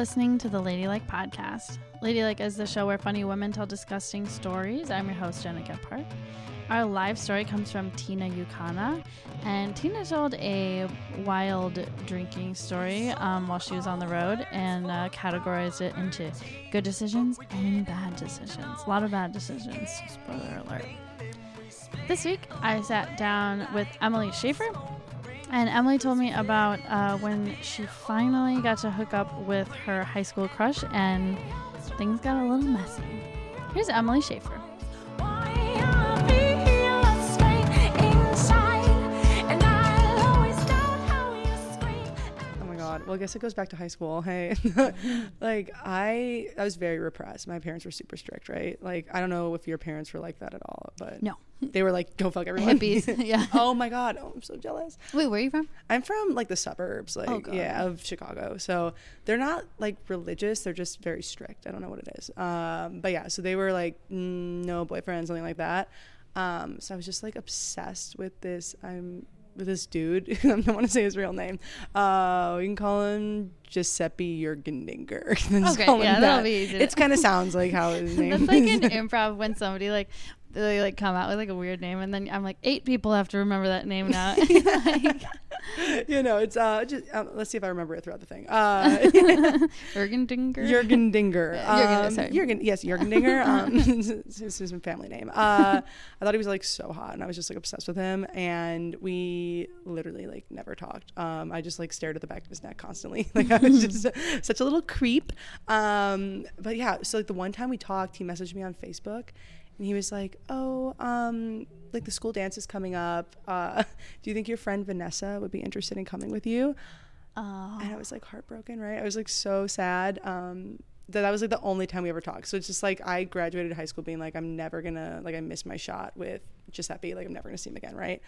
listening to the Ladylike podcast. Ladylike is the show where funny women tell disgusting stories. I'm your host, Gena Gephart. Our live story comes from Tina Youkhana, and Tina told a wild drinking story um, while she was on the road and uh, categorized it into good decisions and bad decisions. A lot of bad decisions. Spoiler alert. This week, I sat down with Emily Schaefer, and Emily told me about uh, when she finally got to hook up with her high school crush, and things got a little messy. Here's Emily Schaefer. Oh my god. Well, I guess it goes back to high school. Hey, like I, I was very repressed. My parents were super strict, right? Like I don't know if your parents were like that at all, but No. They were like, "Go fuck everyone." Hippies, yeah. oh my god. Oh, I'm so jealous. Wait, where are you from? I'm from like the suburbs, like Oh, yeah, of Chicago. So they're not like religious; they're just very strict. I don't know what it is. Um, but yeah, so they were like no boyfriend, something like that. Um, so I was just like obsessed with this. I'm with this dude. I don't want to say his real name. Uh, we can call him Giuseppe Jurgendinger. Okay, yeah, that'll be easy It's kind of sounds like how his name. That's like an improv when somebody like they like come out with like a weird name, and then I'm like eight people have to remember that name now. Like, you know, it's uh. Just, um, let's see if I remember it throughout the thing. Uh, Jurgen Dinger. Jurgen Dinger. Um, yes, Jurgen Dinger. Um, this is his family name. Uh, I thought he was like so hot, and I was just like obsessed with him. And we literally like never talked. Um, I just like stared at the back of his neck constantly. Like I was just such a little creep. Um, but yeah, so like the one time we talked, he messaged me on Facebook. And he was like, "Oh, um, like the school dance is coming up. Uh, do you think your friend Vanessa would be interested in coming with you?" Oh. and I was like heartbroken, right? I was like so sad. Um, that that was like the only time we ever talked. So it's just like I graduated high school being like I'm never gonna like I missed my shot with Giuseppe. Like I'm never gonna see him again, right?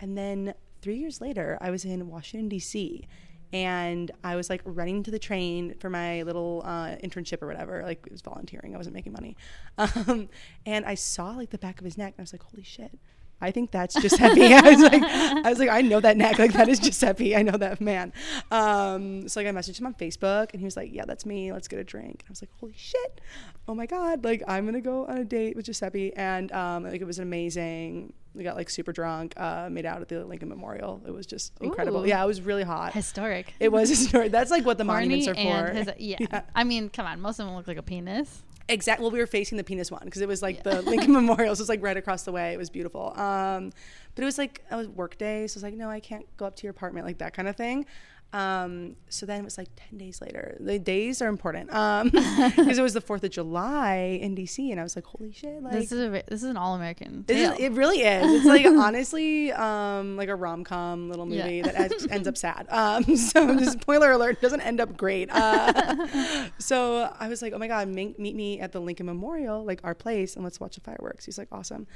And then three years later, I was in Washington D.C. and I was like running to the train for my little uh, internship or whatever. Like it was volunteering. I wasn't making money, um, and I saw like the back of his neck, and I was like, holy shit. I think that's Giuseppe. I was like, I was like, I know that neck. Like that is Giuseppe. I know that man. Um, so like I messaged him on Facebook, and he was like, Yeah, that's me. Let's get a drink. And I was like, Holy shit! Oh my god! Like I'm gonna go on a date with Giuseppe, and um, like it was an amazing. We got like super drunk. Uh, made out at the Lincoln Memorial. It was just incredible. Ooh. Yeah, it was really hot. Historic. It was historic. That's like what the monuments are Horny for. and his- yeah. I mean, come on. Most of them look like a penis. Exactly. Well, we were facing the penis one because it was like the Lincoln Memorial. So it was like right across the way. It was beautiful. Um, but it was like I was work day, so I was like, no, I can't go up to your apartment, like that kind of thing. Um, so then it was like ten days later. The days are important Um, because it was the Fourth of July in DC, and I was like, holy shit! Like this is a, this is an all American. it really is. It's like honestly, um, like a rom com little Yeah. movie that ends, ends up sad. Um, so just spoiler alert, doesn't end up great. Uh, so I was like, oh my god, meet, meet me at the Lincoln Memorial, like our place, and let's watch the fireworks. He's like, awesome.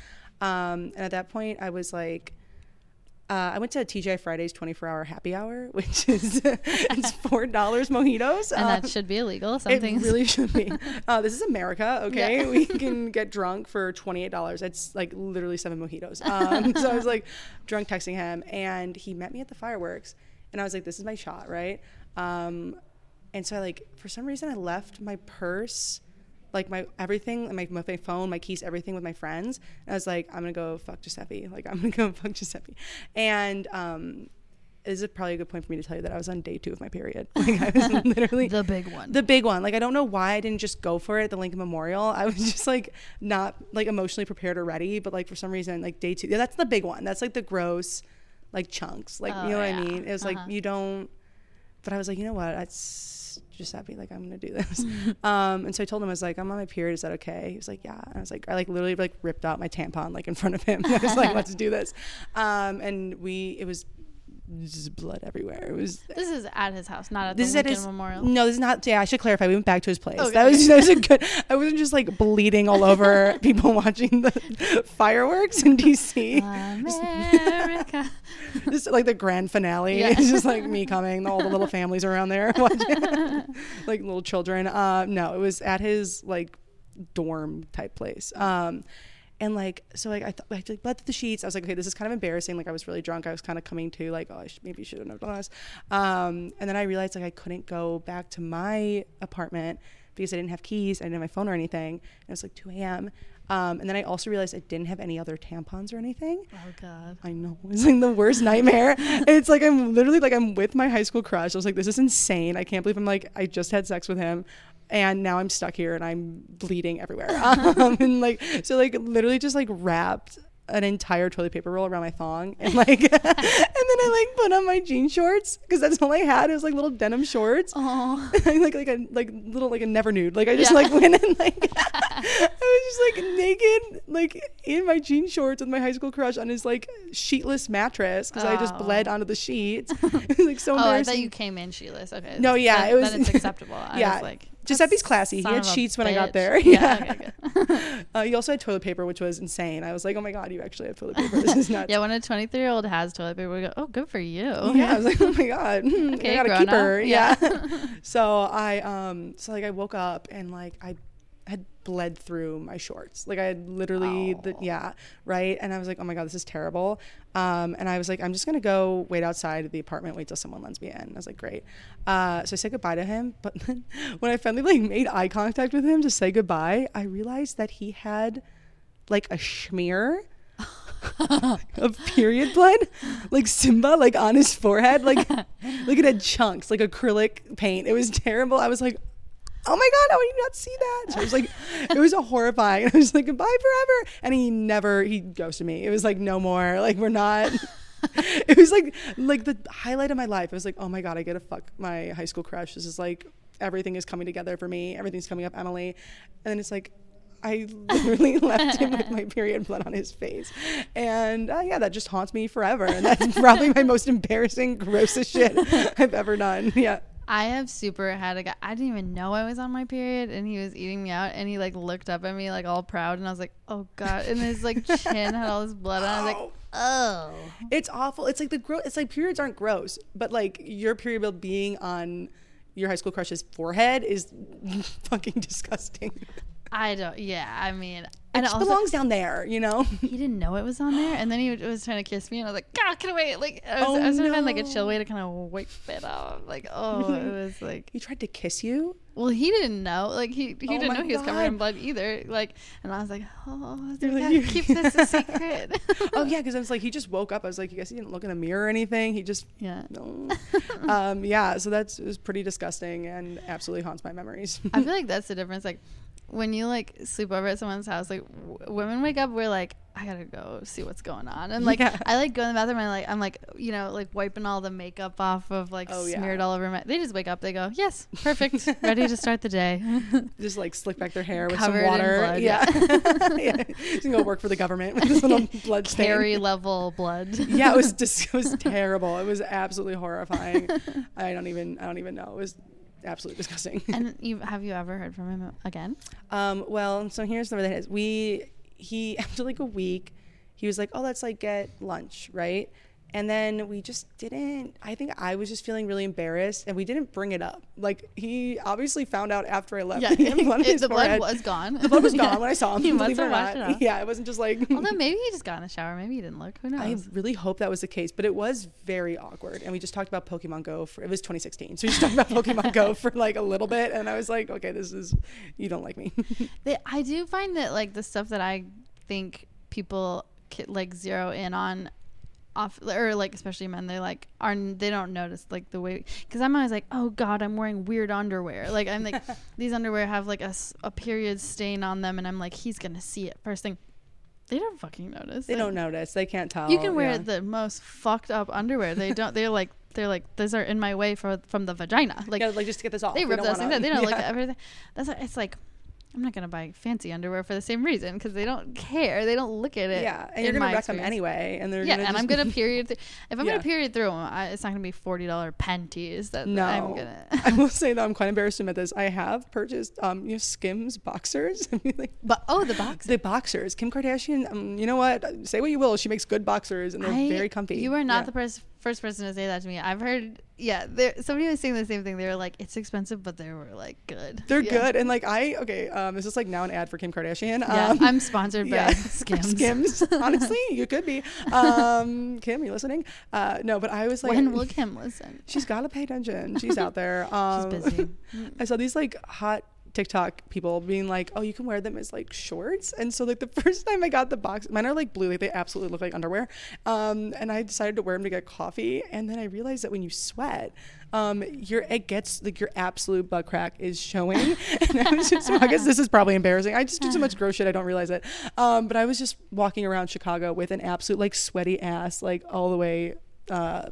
Um, and at that point, I was like. Uh, I went to TGI Fridays 24 hour happy hour, which is it's four dollars mojitos. and Um, that should be illegal. Some it things. really should be. Uh, this is America, okay? Yeah. We can get drunk for twenty eight dollars. It's like literally seven mojitos. Um, so I was like drunk texting him, and he met me at the fireworks, and I was like, "This is my shot, right?" Um, and so I like for some reason I left my purse, like my everything, my my phone, my keys, everything with my friends. And I was like, "I'm gonna go fuck Giuseppe. Like I'm gonna go fuck Giuseppe," and um. This is probably a good point for me to tell you that I was on day two of my period. Like I was literally the big one. the big one. Like I don't know why I didn't just go for it at the Lincoln Memorial. I was just like not like emotionally prepared or ready, but like for some reason like day two. Yeah, that's the big one. That's like the gross like chunks. Like Oh, you know what. I mean? It was like Uh-huh. you don't but I was like, you know what? That's just happy. Like I'm gonna do this. um, and so I told him I was like, I'm on my period. Is that okay? He was like, yeah. And I was like, I like literally like ripped out my tampon like in front of him. I was like, let's do this. Um, and we it was just blood everywhere. It was this is at his house, not at this the is at Lincoln his Memorial. No, this is not. Yeah, I should clarify. We went back to his place. Okay, that was okay. that was a good. I wasn't just like bleeding all over people watching the fireworks in DC. America. just like the grand finale. Yeah. It's just like me coming, all the little families around there watching, like little children. Uh, no, it was at his like dorm type place. Um, And like, so like I thought I like bled through the sheets. I was like, okay, this is kind of embarrassing. Like I was really drunk. I was kind of coming to like, oh, I should, maybe shouldn't have done this. Um, and then I realized like I couldn't go back to my apartment because I didn't have keys. I didn't have my phone or anything. And it was like 2 a.m. Um, and then I also realized I didn't have any other tampons or anything. Oh God. I know it's like the worst nightmare. it's like I'm literally like I'm with my high school crush. I was like, this is insane. I can't believe I'm like I just had sex with him, and now I'm stuck here and I'm bleeding everywhere. Um, and like so like literally just like wrapped an entire toilet paper roll around my thong and like and then I like put on my jean shorts because that's all I had. It was like little denim shorts. Oh. like like a like little like a never nude. Like I just Yeah. like went and like I was just like naked, like in my jean shorts with my high school crush on his like sheetless mattress because I just Oh. bled onto the sheets. it was like so Oh, I thought you came in shoeless. Okay. No, yeah, then, it was- Then it's acceptable. I Yeah. was like, Giuseppe's classy. He had sheets when I got there. Yeah. Yeah. okay, uh, you also had toilet paper, which was insane. I was like, oh my god, you actually have toilet paper. This is nuts. yeah. When a 23 year old has toilet paper, we go, oh, good for you. yeah, I was like, oh my god, Okay, I gotta grown keep up. Yeah. Yeah. so I um, so like I woke up and like I had bled through my shorts. Like I had literally, the, Oh. yeah, right. And I was like, oh my god, this is terrible. Um, and I was like, I'm just gonna go wait outside of the apartment, wait till someone lends me in. I was like, great. Uh, so I said goodbye to him. But then when I finally like made eye contact with him to say goodbye, I realized that he had like a smear of period blood, like Simba, like on his forehead, like like it had chunks, like acrylic paint. It was terrible. I was like, oh my god, how did you not see that? So it was like, it was a horrifying. I was like, goodbye forever, and he never he ghosted me. It was like no more. Like we're not. it was like like the highlight of my life. It was like, oh my god, I get to fuck my high school crush. This is like everything is coming together for me. Everything's coming up, Emily, and then it's like. I literally left him with my period blood on his face. And uh, yeah, that just haunts me forever. And that's probably my most embarrassing, grossest shit I've ever done. Yeah. I have super had a guy. I didn't even know I was on my period, and he was eating me out, and he like looked up at me like all proud, and I was like, oh god, and his like chin had all this blood, on it. I was like, oh, oh. It's awful. It's like the gross. It's like periods aren't gross, but like your period blood being on your high school crush's forehead is fucking disgusting. I don't. Yeah, I mean, It and just also belongs down there, you know? he didn't know it was on there, and then he was trying to kiss me, and I was like, God, get away! Like I was, Oh, I was trying to find like a chill way to kind of wipe it off. Like oh, it was like he tried to kiss you? Well, he didn't know. Like he, he Oh didn't know he was covered in blood either. Like, and I was like, oh, I You're like, you- keep this a secret. oh yeah, because I was like, he just woke up. I was like, you guys he didn't look in the mirror or anything. He just yeah. no. um, yeah, so that's it was pretty disgusting and absolutely haunts my memories. I feel like that's the difference. Like when you like sleep over at someone's house, like w- women wake up, we're like, I gotta go see what's going on, and like Yeah. I like go in the bathroom and like I'm like you know like wiping all the makeup off of like Oh, yeah. smeared all over my. They just wake up, they go, yes, perfect, ready to start the day. just like slick back their hair with Covered in some water. blood, yeah. yeah. Just gonna go work for the government with this little blood stain. Carrie level blood. yeah, it was just it was terrible. It was absolutely horrifying. I don't even I don't even know. It was absolutely disgusting. and you have you ever heard from him again? Um, well, so here's the way that is. We he after like a week, he was like, "Oh, let's like get lunch, right?" And then we just didn't. I think I was just feeling really embarrassed, and we didn't bring it up. Like he obviously found out after I left. Yeah, that he had blood it- the blood was gone. The blood was Yeah. gone when I saw him. He must believe it or have washed it off. Yeah, it wasn't just like. Although maybe he just got in the shower. Maybe he didn't look. Who knows? I really hope that was the case, but it was very awkward. And we just talked about Pokemon Go for it was 2016, so we just talked about Pokemon Go for like a little bit, and I was like, okay, this is you don't like me. They, I do find that like the stuff that I think people like zero in on off or like especially men they like are they don't notice like the way because i'm always like oh god i'm wearing weird underwear like i'm like these underwear have like a, a period stain on them and i'm like he's gonna see it first thing they don't fucking notice they Like, don't notice. They can't tell. you can wear yeah. the most fucked up underwear they don't they're like they're like those are in my way for from the vagina like yeah, like just to get this off. they rip those things out. They don't look at everything. That's it's like I'm not gonna buy fancy underwear for the same reason because they don't care. They don't look at it. Yeah, and you're gonna wreck them anyway, and they're Yeah, gonna and I'm gonna period. Th- if I'm Yeah. gonna period through them, I, it's not gonna be forty dollar panties that No. I'm gonna. I will say that I'm quite embarrassed to admit this. I have purchased, um, you know, Skims boxers. I mean, like But oh, the box. the boxers. Kim Kardashian. Um, you know what? Say what you will. She makes good boxers, and they're I- very comfy. You are not Yeah. the pers- first person to say that to me. I've heard, yeah, there, somebody was saying the same thing. They were like, it's expensive, but they were like good. They're Yeah. good, and like I okay. Um, is this like now an ad for Kim Kardashian? Yeah, Um, I'm sponsored by yeah. Skims. Skims. Honestly, you could be. Um, Kim, you listening? Uh, no, but I was like, when will Kim listen? she's got to pay attention. She's out there. Um, She's busy. I saw these like hot TikTok people being like, "Oh, you can wear them as like shorts." And so like the first time I got the box, mine are like blue, like they absolutely look like underwear. Um, and I decided to wear them to get coffee, and then I realized that when you sweat, um, your it gets like your absolute butt crack is showing. and I was just, I guess this is probably embarrassing. I just do so much gross shit, I don't realize it. Um, but I was just walking around Chicago with an absolute like sweaty ass, like all the way. Uh,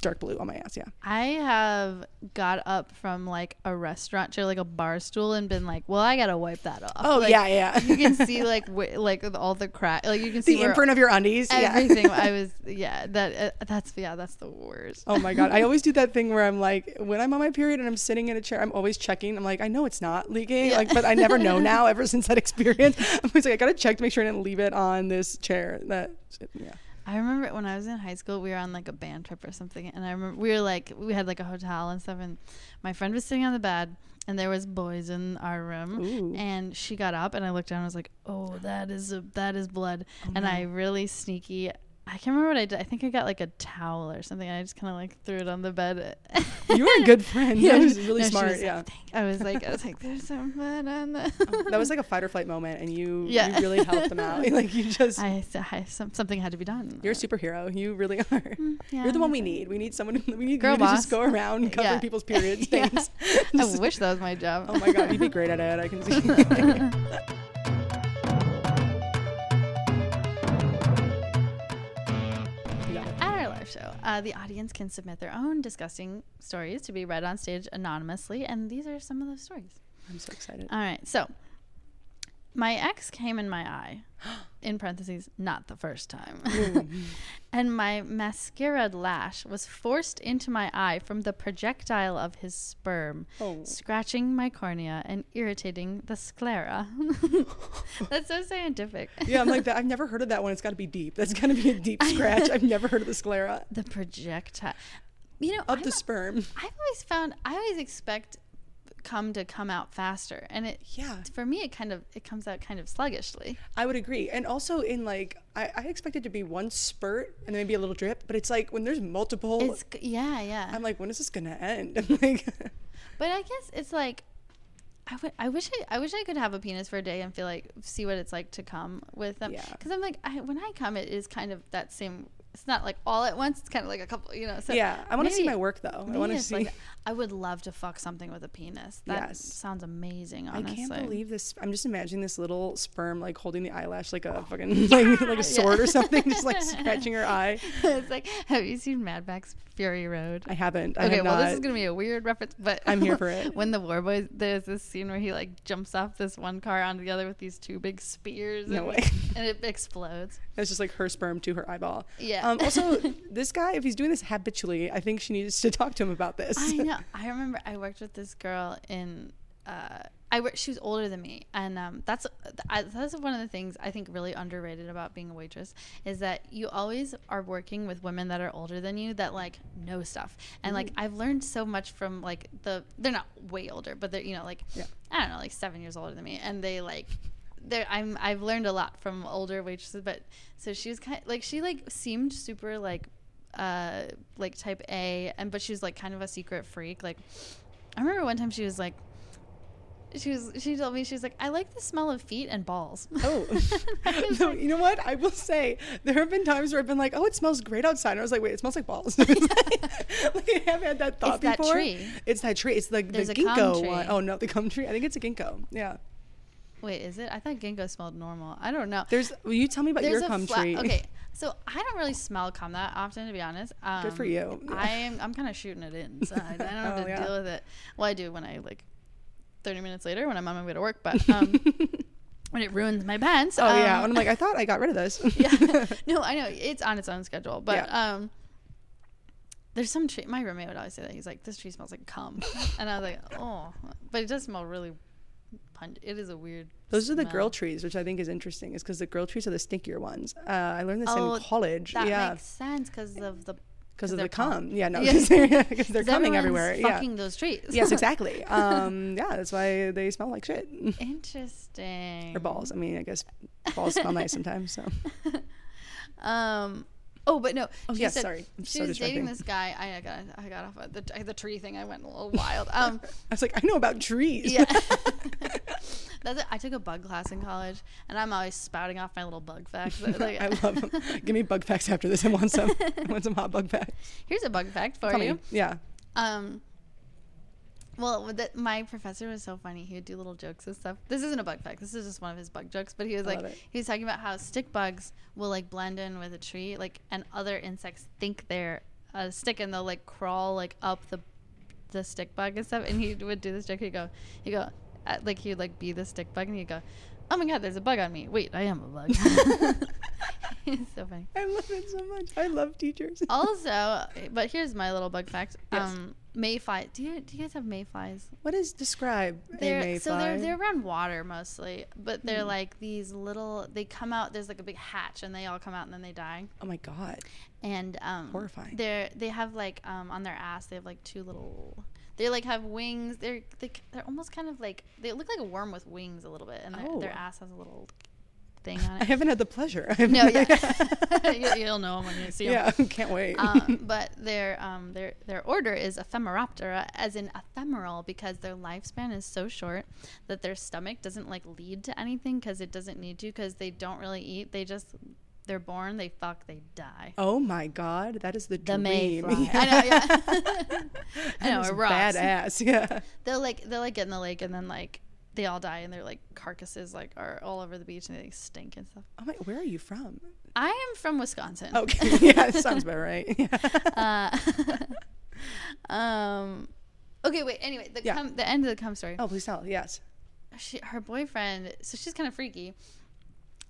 dark blue on my ass yeah I have got up from like a restaurant chair, like a bar stool, and been like, "Well, I gotta wipe that off." oh Like, yeah yeah you can see like wh- like all the crack, like you can see the imprint of your undies yeah everything. I was yeah, that uh, that's yeah, that's the worst. Oh my god! I always do that thing where I'm like, when I'm on my period and I'm sitting in a chair, I'm always checking. I'm like, I know it's not leaking, Yeah. like, but I never know now. Ever since that experience, I'm always like, I gotta check to make sure I didn't leave it on this chair. That yeah. I remember when I was in high school, we were on like a band trip or something, and I remember we were like we had like a hotel and stuff, and my friend was sitting on the bed, and there was boys in our room, Ooh. and she got up, and I looked down, and I was like, oh, that is a, that is blood, Oh, and I really sneaky. I can't remember what I did. I think I got like a towel or something. I just kind of like threw it on the bed. You were a good friend. Yeah, that was really no, smart. was yeah. "Thank-" I was like, I was like, there's some blood on the. that was like a fight or flight moment, and you, Yeah. you really helped them out. like you just, I, I something had to be done. you're a superhero. You really are. Mm, yeah, You're the one we need. We need someone. Who we need Girl you to just go around covering Yeah. people's period Yeah. stains. I wish that was my job. Oh my god, you'd be great at it. I can see. Live show, uh, the audience can submit their own disgusting stories to be read on stage anonymously, and these are some of those stories. I'm so excited. All right, so my ex came in my eye, in parentheses, not the first time, and my mascara lash was forced into my eye from the projectile of his sperm, Oh. scratching my cornea and irritating the sclera. That's so scientific. Yeah, I'm like that. I've never heard of that one. It's got to be deep. That's got to be a deep scratch. I've never heard of the sclera The projectile. You know, of I've, the sperm. I've always found I always expect cum to come out faster, and it Yeah, for me it kind of it comes out kind of sluggishly. I would agree. And also in like, I, I expect it to be one spurt and then maybe a little drip, but it's like when there's multiple. It's yeah, yeah. I'm like, when is this gonna end? I'm like, but I guess it's like. I would. I wish. I, I wish I could have a penis for a day and feel like see what it's like to come with them. Yeah. Because I'm like, I, when I come, it is kind of that same. It's not like all at once. It's kind of like a couple. You know. So yeah, I want to see my work though. I want to see. like- I would love to fuck something with a penis. That Yes. sounds amazing. Honestly. I can't believe this. I'm just imagining this little sperm like holding the eyelash like a fucking like, like a sword or something, just like scratching her eye. it's like, have you seen Mad Max Fury Road? I haven't. I okay, have well, not. this is gonna be a weird reference, but I'm here for it. when the War Boys, there's this scene where he like jumps off this one car onto the other with these two big spears, No and, way. and it explodes. It's just like her sperm to her eyeball. Yeah. Um, also, this guy, if he's doing this habitually, I think she needs to talk to him about this. I know. I remember I worked with this girl in. Uh, I wor- she was older than me, and um, that's I, that's one of the things I think really underrated about being a waitress is that you always are working with women that are older than you that like know stuff, and like I've learned so much from like the they're not way older, but they're you know like Yeah. I don't know like seven years older than me, and they like they're I'm I've learned a lot from older waitresses, but so she was kind like she like seemed super like uh like type A and but she was like kind of a secret freak. Like I remember one time she was like she was she told me she was like I like the smell of feet and balls. Oh, no, like- you know what? I will say there have been times where I've been like, "Oh, it smells great outside," and I was like, "Wait, it smells like balls." like, I have had that thought It's that before. tree. It's that tree. It's like There's the ginkgo one. Oh no, the gum tree. I think it's a ginkgo. Yeah. Wait, is it? I thought ginkgo smelled normal. I don't know. There's. Will you tell me about There's your cum fla- tree? Okay, so I don't really smell cum that often, to be honest. Um, Good for you. I am. I'm kind of shooting it inside. I don't have Oh, to yeah. deal with it. Well, I do when I like 30 minutes later when I'm on my way to work, but um, when it ruins my pants. Oh yeah. um, And I'm like, I thought I got rid of this. yeah. No, I know it's on its own schedule, but Yeah. um, There's some tree. My roommate would always say that. He's like, "This tree smells like cum," and I was like, "Oh," but it does smell really pungent. It is a weird. Those are the girl trees, which I think is interesting, is because the girl trees are the stinkier ones. Uh, I learned this Oh, in college. That yeah, makes sense because of the because of the cum. Yeah, no, because they're, 'cause they're 'cause coming everywhere. Yeah. Fucking those trees. yes, exactly. Um, yeah, that's why they smell like shit. Interesting. or balls. I mean, I guess balls smell nice sometimes. So. Um. Oh, but no. Oh, she yes, said sorry. I'm She so was dating this guy. I, I got I got off of the the tree thing. I went a little wild. Um. I was like, I know about trees. yeah. That's it. I took a bug class in college, and I'm always spouting off my little bug facts. Like, I love them. Give me bug facts after this. I want some. I want some hot bug facts. Here's a bug fact for Tell you. me. Yeah. Um. Well, my professor was so funny. He would do little jokes and stuff. This isn't a bug fact. This is just one of his bug jokes. But he was I like, he was talking about how stick bugs will like blend in with a tree, like, and other insects think they're a stick, and they'll like crawl like up the the stick bug and stuff. And he would do this joke. He'd go, he'd go, uh, like he'd like be the stick bug, and he'd go, oh my god, there's a bug on me. Wait, I am a bug. it's so funny. I love it so much. I love teachers. Also, but here's my little bug fact. Yes. Um, mayfly. Do you do you guys have mayflies? What is describe They're mayfly? so they're they're around water mostly, but they're Hmm. like these little. They come out. There's like a big hatch, and they all come out, and then they die. oh my god. And um, Horrifying. They're they have like um on their ass. They have like two little. They like have wings. They're they, they're almost kind of like they look like a worm with wings a little bit, and their, their Oh. ass has a little thing on it. I haven't had the pleasure. I no, haven't- yeah, you, you'll know 'em when you see 'em. yeah. Can't wait. um, but their um, their their order is Ephemeroptera, as in ephemeral, because their lifespan is so short that their stomach doesn't like lead to anything because it doesn't need to because they don't really eat. They just they're born, they fuck, they die. oh my god, that is the, The dream. mayfly. I know, yeah. I know, it rocks. Badass. Yeah. They'll like they'll like get in the lake and then like they all die and their like carcasses like are all over the beach and they stink and stuff. Oh my, where are you from? I am from Wisconsin. Okay. yeah, it sounds about right. Yeah. Uh, um. Okay, wait. Anyway, the Yeah. cum, the end of the cum story. oh, please tell. Yes. She, her boyfriend. So she's kind of freaky.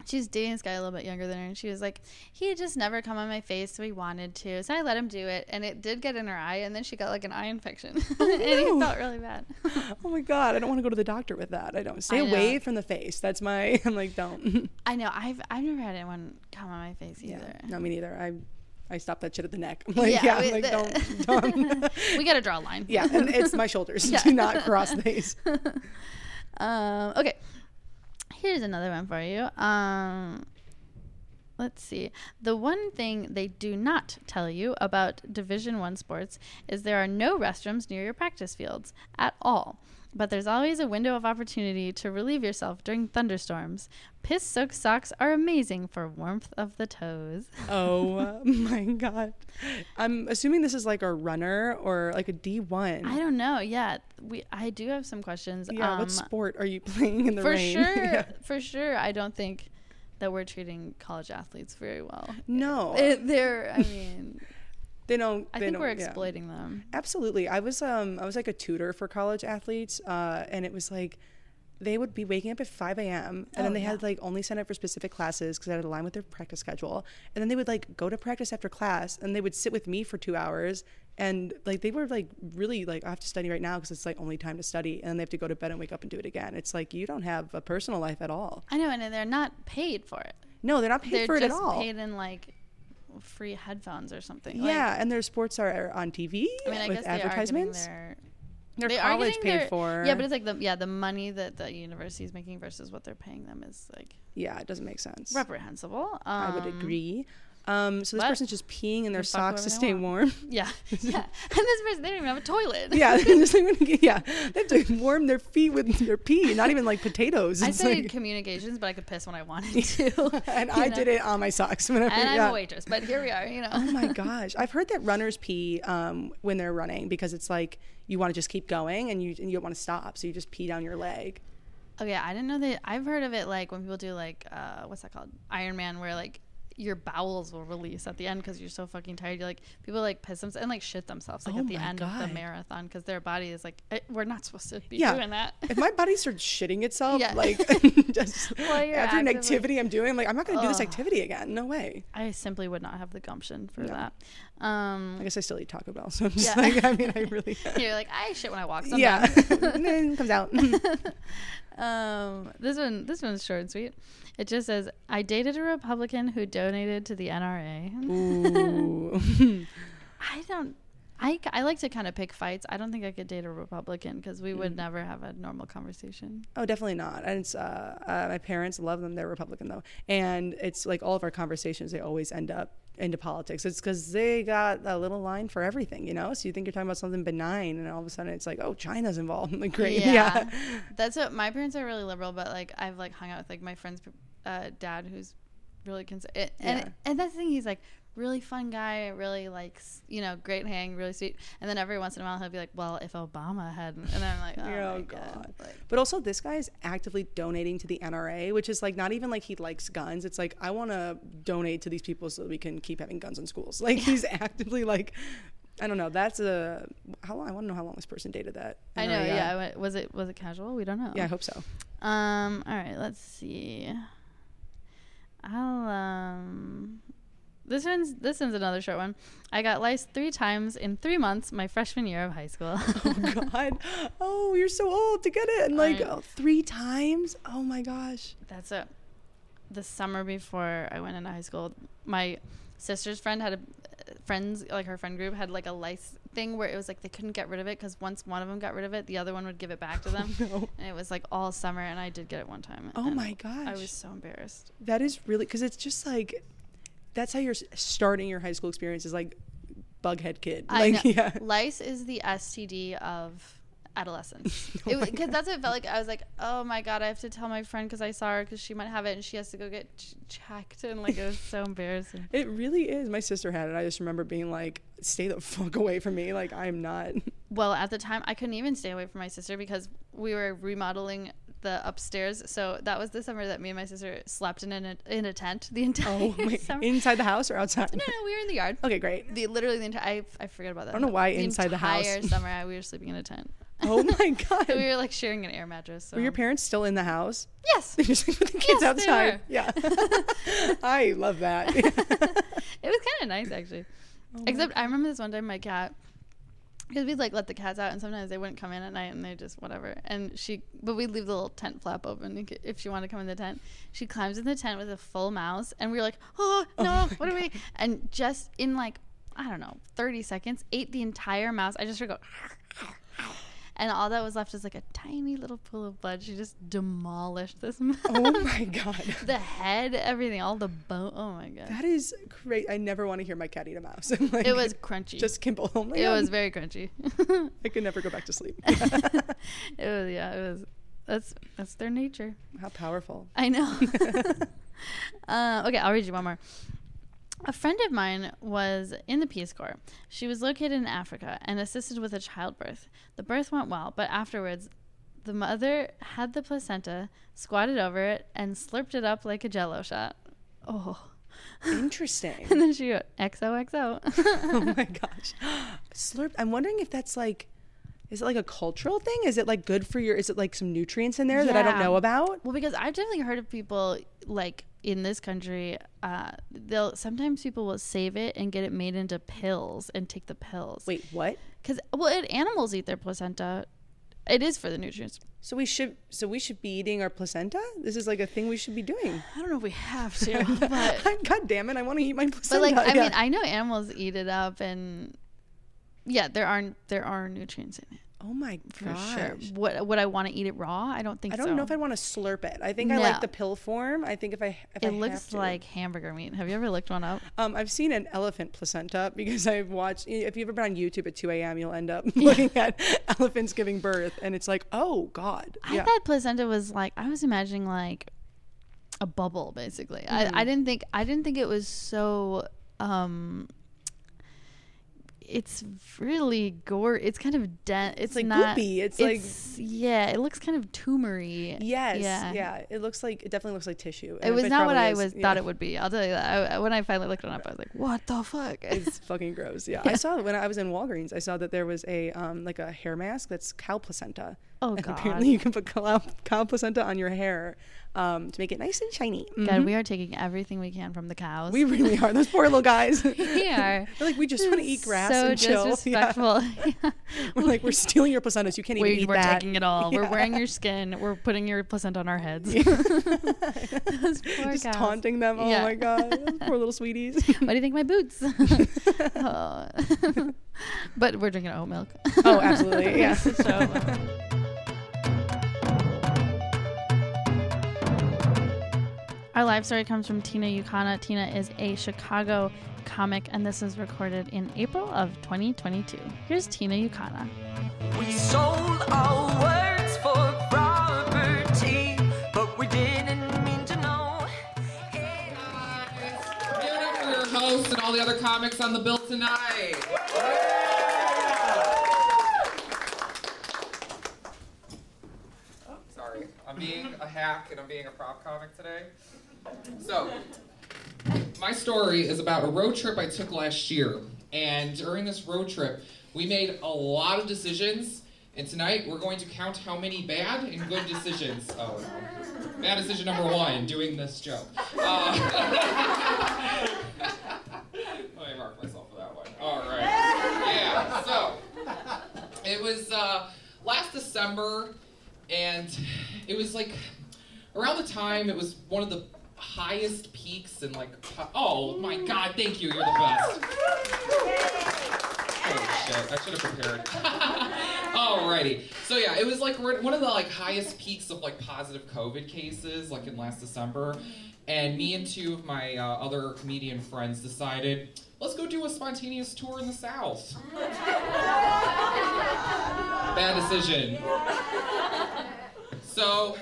She's dating this guy a little bit younger than her, and she was like, he had just never come on my face, so he wanted to. So I let him do it, and it did get in her eye, and then she got like an eye infection, and no. it felt really bad. Oh my god, I don't want to go to the doctor with that. I don't. Stay I away from the face. That's my. I'm like, don't. I know. I've I've never had anyone come on my face yeah. either. No, me neither. I, I stopped that shit at the neck. I'm like, Yeah, yeah, we- like the- don't, don't. we got to draw a line. yeah, and it's my shoulders. Yeah. Do not cross these. um, okay. Here's another one for you. Um, let's see. The one thing they do not tell you about Division One sports is there are no restrooms near your practice fields at all. But there's always a window of opportunity to relieve yourself during thunderstorms. Piss soaked socks are amazing for warmth of the toes. Oh my god. I'm assuming this is like a runner or like a D1. I don't know. Yeah, we. I do have some questions. yeah, Um, what sport are you playing in the for rain? sure Yeah. for sure i don't think that we're treating college athletes very well No, It- they're i mean they don't. i they think don't- we're yeah. exploiting them Absolutely. I was um I was like a tutor for college athletes, uh, and it was like they would be waking up at 5 a.m. and Oh, then they yeah. had like only sign up for specific classes because I had to align with their practice schedule. And then they would like go to practice after class, and they would sit with me for two hours. And like they were like really like I have to study right now because it's like only time to study, and then they have to go to bed and wake up and do it again. It's like you don't have a personal life at all. i know and they're not paid for it No, they're not paid they're for it at all. paid in like free headphones or something yeah, Like, and their sports are on TV i mean i with guess they are advertisements. their Their college paid their- for. yeah but it's like the yeah the money that the university is making versus what they're paying them is like yeah, it doesn't make sense. reprehensible um, I would agree. Um, so this but person's just peeing in their socks to stay warm. yeah yeah and this person they don't even have a toilet yeah, they're just like, yeah, they have to warm their feet with their pee, not even like potatoes. i It's studied like- communications but i could piss when i wanted to and I know? did it on my socks whenever. and I'm a waitress, but here we are, you know. Oh my gosh, I've heard that runners pee um, when they're running because it's like you want to just keep going and you and you don't want to stop, so you just pee down your leg. Okay, I didn't know that. I've heard of it like when people do like uh, what's that called, Iron Man, where like your bowels will release at the end because you're so fucking tired. You're like people like piss themselves and like shit themselves like Oh at the end of the marathon because their body is like "Eh, we're not supposed to be Yeah. doing that. if my body starts shitting itself, Yeah. like just you're after an activity I'm doing, like, I'm not gonna do this activity again. No way. I simply would not have the gumption for No. that. Um, I guess I still eat Taco Bell, so I'm just Yeah. like, I mean, I really. you're like I shit when I walk. yeah, Sometimes. It comes out. Um, this one, this one's short and sweet. It just says, "I dated a Republican who donated to the NRA." Ooh. I don't. I, I like to kind of pick fights. I don't think I could date a Republican because we Mm. would never have a normal conversation. Oh, definitely not. And it's uh, uh, my parents love them. They're Republican though, and it's like all of our conversations. They always end up into politics. It's because they got a little line for everything, you know. So you think you're talking about something benign, and all of a sudden it's like, oh, China's involved. like, great, yeah. That's what my parents are really liberal, but like I've like hung out with like my friend's uh, dad who's really it, and Yeah. and that's the thing. He's like really fun guy, really likes, you know great hang, really sweet. And then every once in a while he'll be like, well, if Obama hadn't. and I'm like, oh, Oh, my God. god. Like, But also, this guy is actively donating to the NRA, which is like not even like he likes guns. It's like I want to donate to these people so that we can keep having guns in schools. Like he's actively like, I don't know. That's a how long? I want to know how long this person dated that. I know, guy. yeah. Was it was it casual? We don't know. Yeah, I hope so. Um. All right. Let's see. I'll um. This one's this one's another short one. I got lice three times in three months my freshman year of high school. Oh God! Oh, you're so old to get it, and like oh, three times. Oh my gosh! That's it. The summer before I went into high school, my sister's friend had a friends like her friend group had like a lice thing where it was like they couldn't get rid of it because once one of them got rid of it, the other one would give it back to oh, them. No. And it was like all summer, and I did get it one time. Oh my gosh! I was so embarrassed. That is really because it's just like that's how you're starting your high school experience is like bughead kid. I Like know. yeah. Lice is the STD of adolescence. Oh Because God. that's what it felt like. I was like, oh my god, I have to tell my friend because I saw her because she might have it and she has to go get ch- checked and like it was so embarrassing. It really is. My sister had it. I just remember being like, "Stay the fuck away from me!" Like I'm not. Well, at the time, I couldn't even stay away from my sister because we were remodeling the upstairs. So that was the summer that me and my sister slept in a in a tent the oh, entire Oh my! summer. Inside the house or outside? no, no, we were in the yard. Okay, great. The literally the entire I, I forget about that. I don't know why inside the house. entire summer I, we were sleeping in a tent. Oh my god! we were like sharing an air mattress. So. Were your parents still in the house? Yes. They just put the kids Yes, outside. Yeah. I love that. it was kind of nice actually. Oh Except I remember this one time my cat because we'd like let the cats out and sometimes they wouldn't come in at night and they just whatever. And she but we'd leave the little tent flap open if she wanted to come in the tent. She climbs in the tent with a full mouse and we were like oh no oh my what are we and just in like i don't know 30 seconds ate the entire mouse. I just heard go and all that was left is like a tiny little pool of blood she just demolished this mouse oh my god. the head everything all the bone oh my god That is great. I never want to hear my cat eat a mouse. Like, it was crunchy just Kimball. Oh it God. was very crunchy I could never go back to sleep. it was yeah it was that's that's their nature How powerful. i know uh, okay i'll read you one more a friend of mine was in the Peace Corps. She was located in Africa and assisted with a childbirth. The birth went well, but afterwards, the mother had the placenta, squatted over it, and slurped it up like a jello shot. Oh. Interesting. And then she wrote, XOXO. oh my gosh. Slurp. I'm wondering if that's like, is it like a cultural thing? Is it like good for your, is it like some nutrients in there that I don't know about? Well, because I've definitely heard of people like in this country, uh, they'll sometimes people will save it and get it made into pills and take the pills. Wait, what? because well, it, animals eat their placenta. It is for the nutrients. So we should, so we should be eating our placenta? This is like a thing we should be doing. I don't know if we have to, but God damn it. I want to eat my placenta. but like I Yeah. mean, I know animals eat it up, and yeah, there aren't there are nutrients in it oh my for gosh. sure. Would would I want to eat it raw? I don't think I don't so. know if I want to slurp it. I think I like the pill form. I think if I, if I it have looks to- like hamburger meat. Have you ever looked one up? Um, I've seen an elephant placenta because I've watched. If you've ever been on YouTube at 2 a.m., you'll end up looking at elephants giving birth, and it's like, oh god, I yeah. thought placenta was like I was imagining like a bubble basically. I, I didn't think I didn't think it was so um it's really gore. It's kind of dense. It's, like not. goopy. It's like- yeah. It looks kind of tumory. Yes. Yeah. Yeah. It looks like it definitely looks like tissue. It was not what I is, was yeah. thought it would be. I'll tell you that. I, when I finally looked it up, I was like, "What the fuck?" It's fucking gross. Yeah. I saw when I was in Walgreens, I saw that there was a um like a hair mask that's cow placenta. Oh and god. apparently you can put cow, cow placenta on your hair um, to make it nice and shiny. God, Mhm. we are taking everything we can from the cows. we really are. Those poor little guys. we are. They're like we just want to eat grass so and chill. Yeah. disrespectful. Yeah. We're like we're stealing your placentas. You can't even we, eat we're that. taking it all. We're wearing your skin. We're putting your placenta on our heads. Yeah. Those poor just cows. taunting them. Oh Yeah. my god, those poor little sweeties. What do you think my boots? Oh. but we're drinking oat milk. oh, absolutely. Yeah. so, Our live story comes from Tina Youkhana. Tina is a Chicago comic, and this is recorded in April of 2022. Here's Tina Youkhana. We sold our words for property, but we didn't mean to know. Hey. Give it up for your host and all the other comics on the bill tonight. Oh, Sorry, I'm being a hack and I'm being a prop comic today. So, my story is about a road trip I took last year. And during this road trip, we made a lot of decisions. And tonight, we're going to count how many bad and good decisions. Oh, no. Bad decision number one doing this joke. Uh, Let me mark myself for that one. All right. Yeah. So it was uh, last December, and it was like around the time it was one of the highest peaks and like oh my god thank you you're the best. Holy shit i should have prepared. Alrighty so yeah it was like one of the like highest peaks of like positive covid cases like in last december. And me and two of my uh, other comedian friends decided let's go do a spontaneous tour in the south. Bad decision. So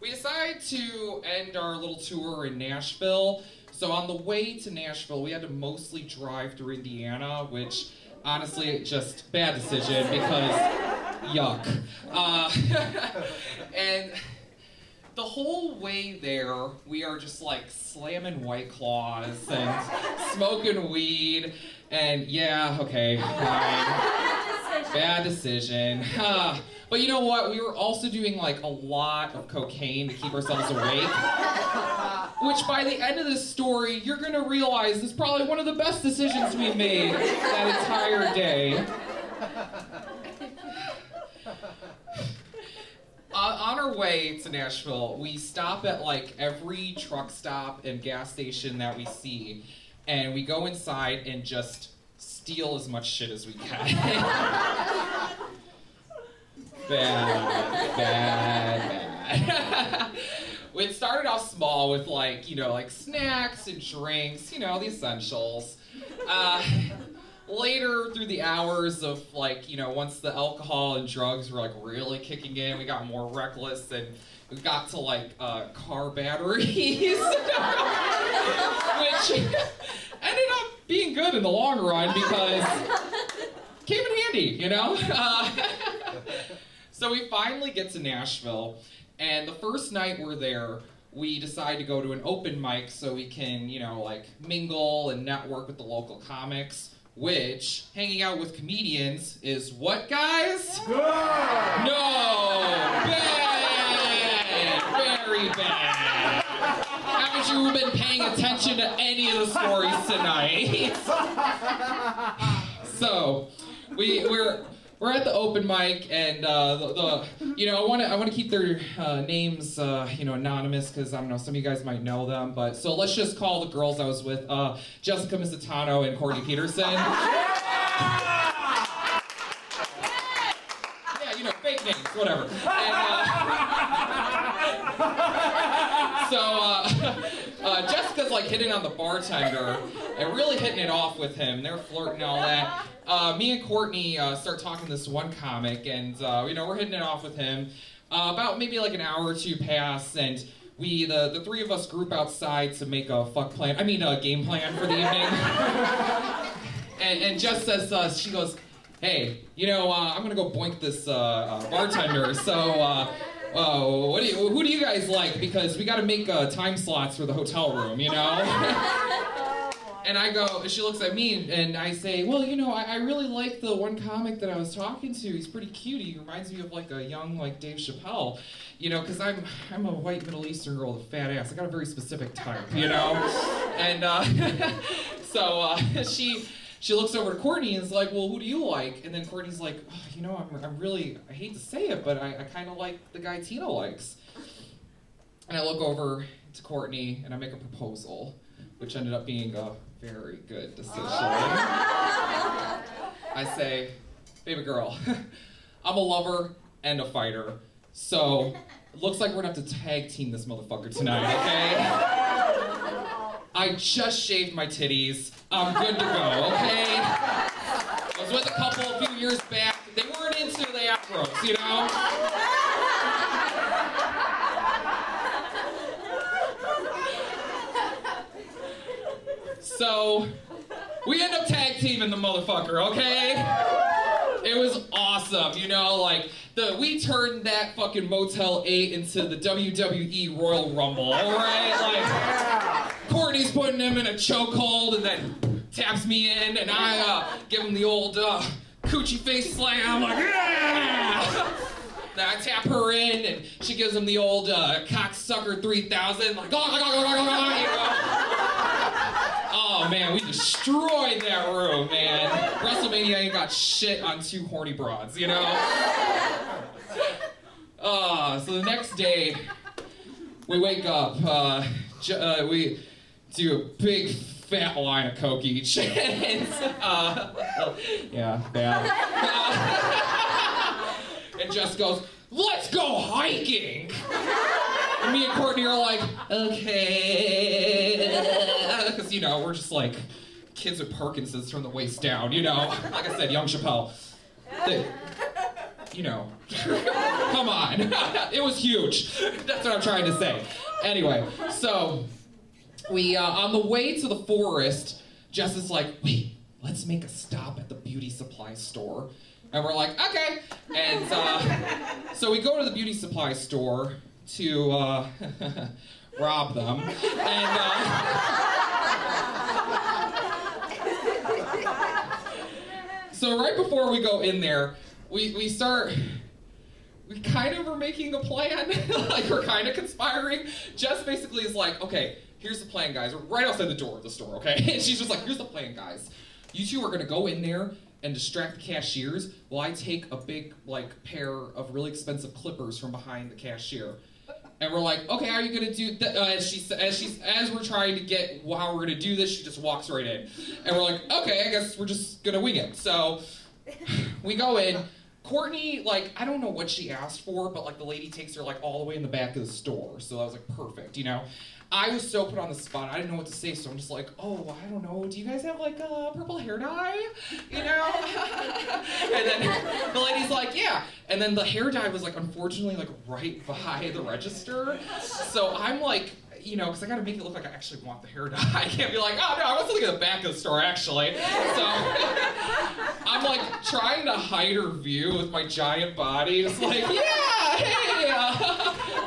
we decided to end our little tour in Nashville. So on the way to Nashville, we had to mostly drive through Indiana, which honestly, just bad decision because yuck. Uh, and the whole way there, we are just like slamming white claws and smoking weed. And yeah, okay, fine. Bad decision. Huh. But you know what? We were also doing like a lot of cocaine to keep ourselves awake. Which by the end of this story, you're gonna realize is probably one of the best decisions we've made that entire day. Uh, on our way to Nashville, we stop at like every truck stop and gas station that we see, and we go inside and just steal as much shit as we can. bad, bad, bad. it started off small with like, you know, like snacks and drinks, you know, the essentials. Uh, later through the hours of like, you know, once the alcohol and drugs were like really kicking in, we got more reckless and we got to like uh, car batteries, which ended up being good in the long run because came in handy, you know? Uh, so we finally get to Nashville, and the first night we're there, we decide to go to an open mic so we can, you know, like mingle and network with the local comics. Which hanging out with comedians is what, guys? No, bad, very bad. Haven't you been paying attention to any of the stories tonight? so, we we're we're at the open mic, and uh, the, the you know I want to I want to keep their uh, names uh, you know anonymous because I don't know some of you guys might know them, but so let's just call the girls I was with uh, Jessica Misitano and Courtney Peterson. Yeah, you know, fake names, whatever. And, uh, so uh, uh, Jessica's like hitting on the bartender and really hitting it off with him. They're flirting all that. Uh, me and Courtney uh, start talking this one comic, and uh, you know we're hitting it off with him. Uh, about maybe like an hour or two pass, and we the the three of us group outside to make a fuck plan. I mean a game plan for the evening. and, and just as uh, she goes, hey, you know, uh, I'm gonna go boink this bartender. So, what do you, who do you guys like? Because we got to make uh, time slots for the hotel room, you know. And I go, she looks at me and, and I say, well, you know, I, I really like the one comic that I was talking to. He's pretty cute. He reminds me of like a young, like Dave Chappelle, you know, because I'm I'm a white Middle Eastern girl with a fat ass. I got a very specific type, you know. and uh, so uh, she she looks over to Courtney and is like, well, who do you like? And then Courtney's like, oh, you know, I'm, I'm really, I hate to say it, but I, I kind of like the guy Tina likes. And I look over to Courtney and I make a proposal, which ended up being a very good decision. I say, baby girl, I'm a lover and a fighter, so it looks like we're gonna have to tag team this motherfucker tonight, okay? I just shaved my titties. I'm good to go, okay? I was with a couple a few years back. They weren't into the afros, you know? So we end up tag teaming the motherfucker, okay? It was awesome, you know, like the we turned that fucking Motel 8 into the WWE Royal Rumble, alright? Like Courtney's putting him in a chokehold and then taps me in and I uh, give him the old uh, coochie face slam, I'm like yeah! Then I tap her in and she gives him the old uh, cocksucker 3000, like, oh, you know? Man, we destroyed that room, man. WrestleMania ain't got shit on two horny broads, you know? Uh, so the next day, we wake up, uh, uh, we do a big fat line of coke each. and, uh, yeah, bad. and Jess goes, let's go hiking! And me and Courtney are like, okay. You know, we're just like kids with Parkinson's from the waist down, you know? Like I said, young Chappelle. You know, come on. it was huge. That's what I'm trying to say. Anyway, so we, uh, on the way to the forest, Jess is like, wait, let's make a stop at the beauty supply store. And we're like, okay. And uh, so we go to the beauty supply store to uh, rob them. And uh, so right before we go in there, we, we start we kind of are making a plan. like we're kind of conspiring. Jess basically is like, okay, here's the plan, guys. We're right outside the door of the store, okay? And she's just like, here's the plan, guys. You two are gonna go in there and distract the cashiers while I take a big like pair of really expensive clippers from behind the cashier. And we're like, okay, how are you gonna do that? Uh, as she as she's as we're trying to get how we're gonna do this, she just walks right in, and we're like, okay, I guess we're just gonna wing it. So we go in. Courtney, like, I don't know what she asked for, but like the lady takes her like all the way in the back of the store. So that was like perfect, you know. I was so put on the spot. I didn't know what to say, so I'm just like, oh, I don't know. Do you guys have like a purple hair dye? You know? and then the lady's like, yeah. And then the hair dye was like, unfortunately, like right by the register. So I'm like, you know, because I gotta make it look like I actually want the hair dye. I can't be like, oh no, I was looking at the back of the store actually. So I'm like trying to hide her view with my giant body. It's like, yeah, hey, uh,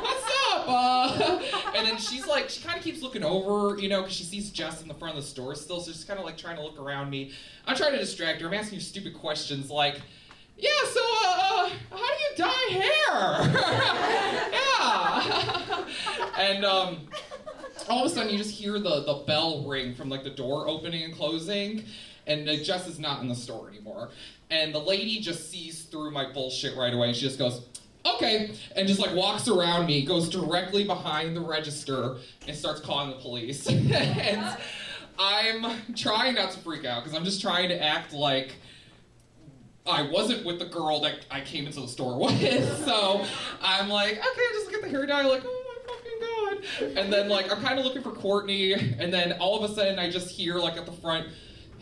what's up? Uh, and then she's like, she kind of keeps looking over, you know, because she sees Jess in the front of the store still. So she's kind of like trying to look around me. I'm trying to distract her. I'm asking her stupid questions like, yeah, so uh, how do you dye hair? yeah. and um, all of a sudden you just hear the, the bell ring from like the door opening and closing and uh, jess is not in the store anymore and the lady just sees through my bullshit right away and she just goes okay and just like walks around me goes directly behind the register and starts calling the police and i'm trying not to freak out because i'm just trying to act like I wasn't with the girl that I came into the store with, so I'm like, okay, I just look at the hair dye, like, oh my fucking god. And then like I'm kind of looking for Courtney, and then all of a sudden I just hear like at the front,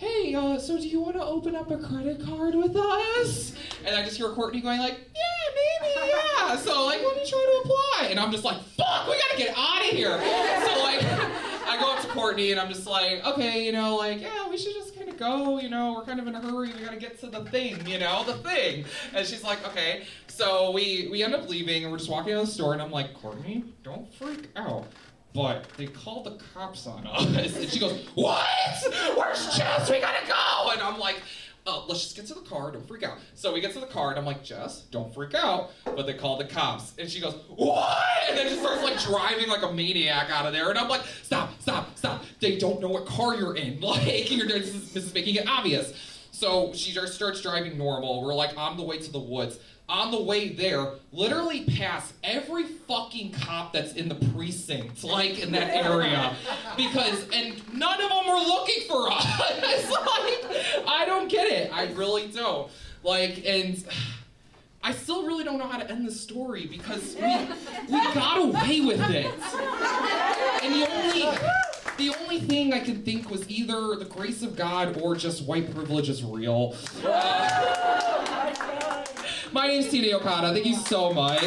hey, uh, so do you want to open up a credit card with us? And I just hear Courtney going like, yeah, maybe, yeah. So like, let me try to apply, and I'm just like, fuck, we gotta get out of here. So like. I go up to Courtney and I'm just like, okay, you know, like, yeah, we should just kind of go, you know, we're kind of in a hurry. We gotta get to the thing, you know, the thing. And she's like, okay. So we we end up leaving and we're just walking out of the store and I'm like, Courtney, don't freak out. But they called the cops on us. And she goes, What? Where's Jess? We gotta go. And I'm like, Oh, let's just get to the car. Don't freak out. So we get to the car, and I'm like, Jess, don't freak out. But they called the cops, and she goes, What? And then just starts like driving like a maniac out of there. And I'm like, Stop, stop, stop. They don't know what car you're in. Like, you're, this, is, this is making it obvious. So she just starts driving normal. We're like on the way to the woods. On the way there, literally pass every fucking cop that's in the precinct, like in that area, because and none of them were looking for us. like I don't get it. I really don't. Like and. I still really don't know how to end the story because we we got away with it. And the only the only thing I could think was either the grace of God or just white privilege is real. Uh, my name's Tina Youkhana. Thank you so much.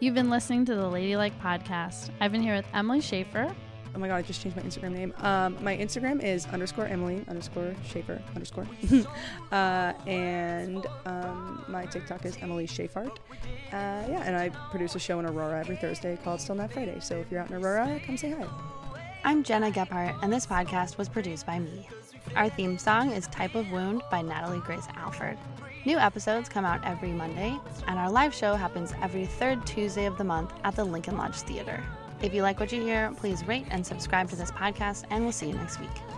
You've been listening to the Ladylike podcast. I've been here with Emily Schaefer, Oh my god, I just changed my Instagram name. Um, my Instagram is underscore Emily underscore Schaefer underscore. uh, and um, my TikTok is Emily Schaefart. Uh, yeah, and I produce a show in Aurora every Thursday called Still Not Friday. So if you're out in Aurora, come say hi. I'm Gena Gephart, and this podcast was produced by me. Our theme song is Type of Wound by Natalie Grace Alford. New episodes come out every Monday, and our live show happens every third Tuesday of the month at the Lincoln Lodge Theater. If you like what you hear, please rate and subscribe to this podcast, and we'll see you next week.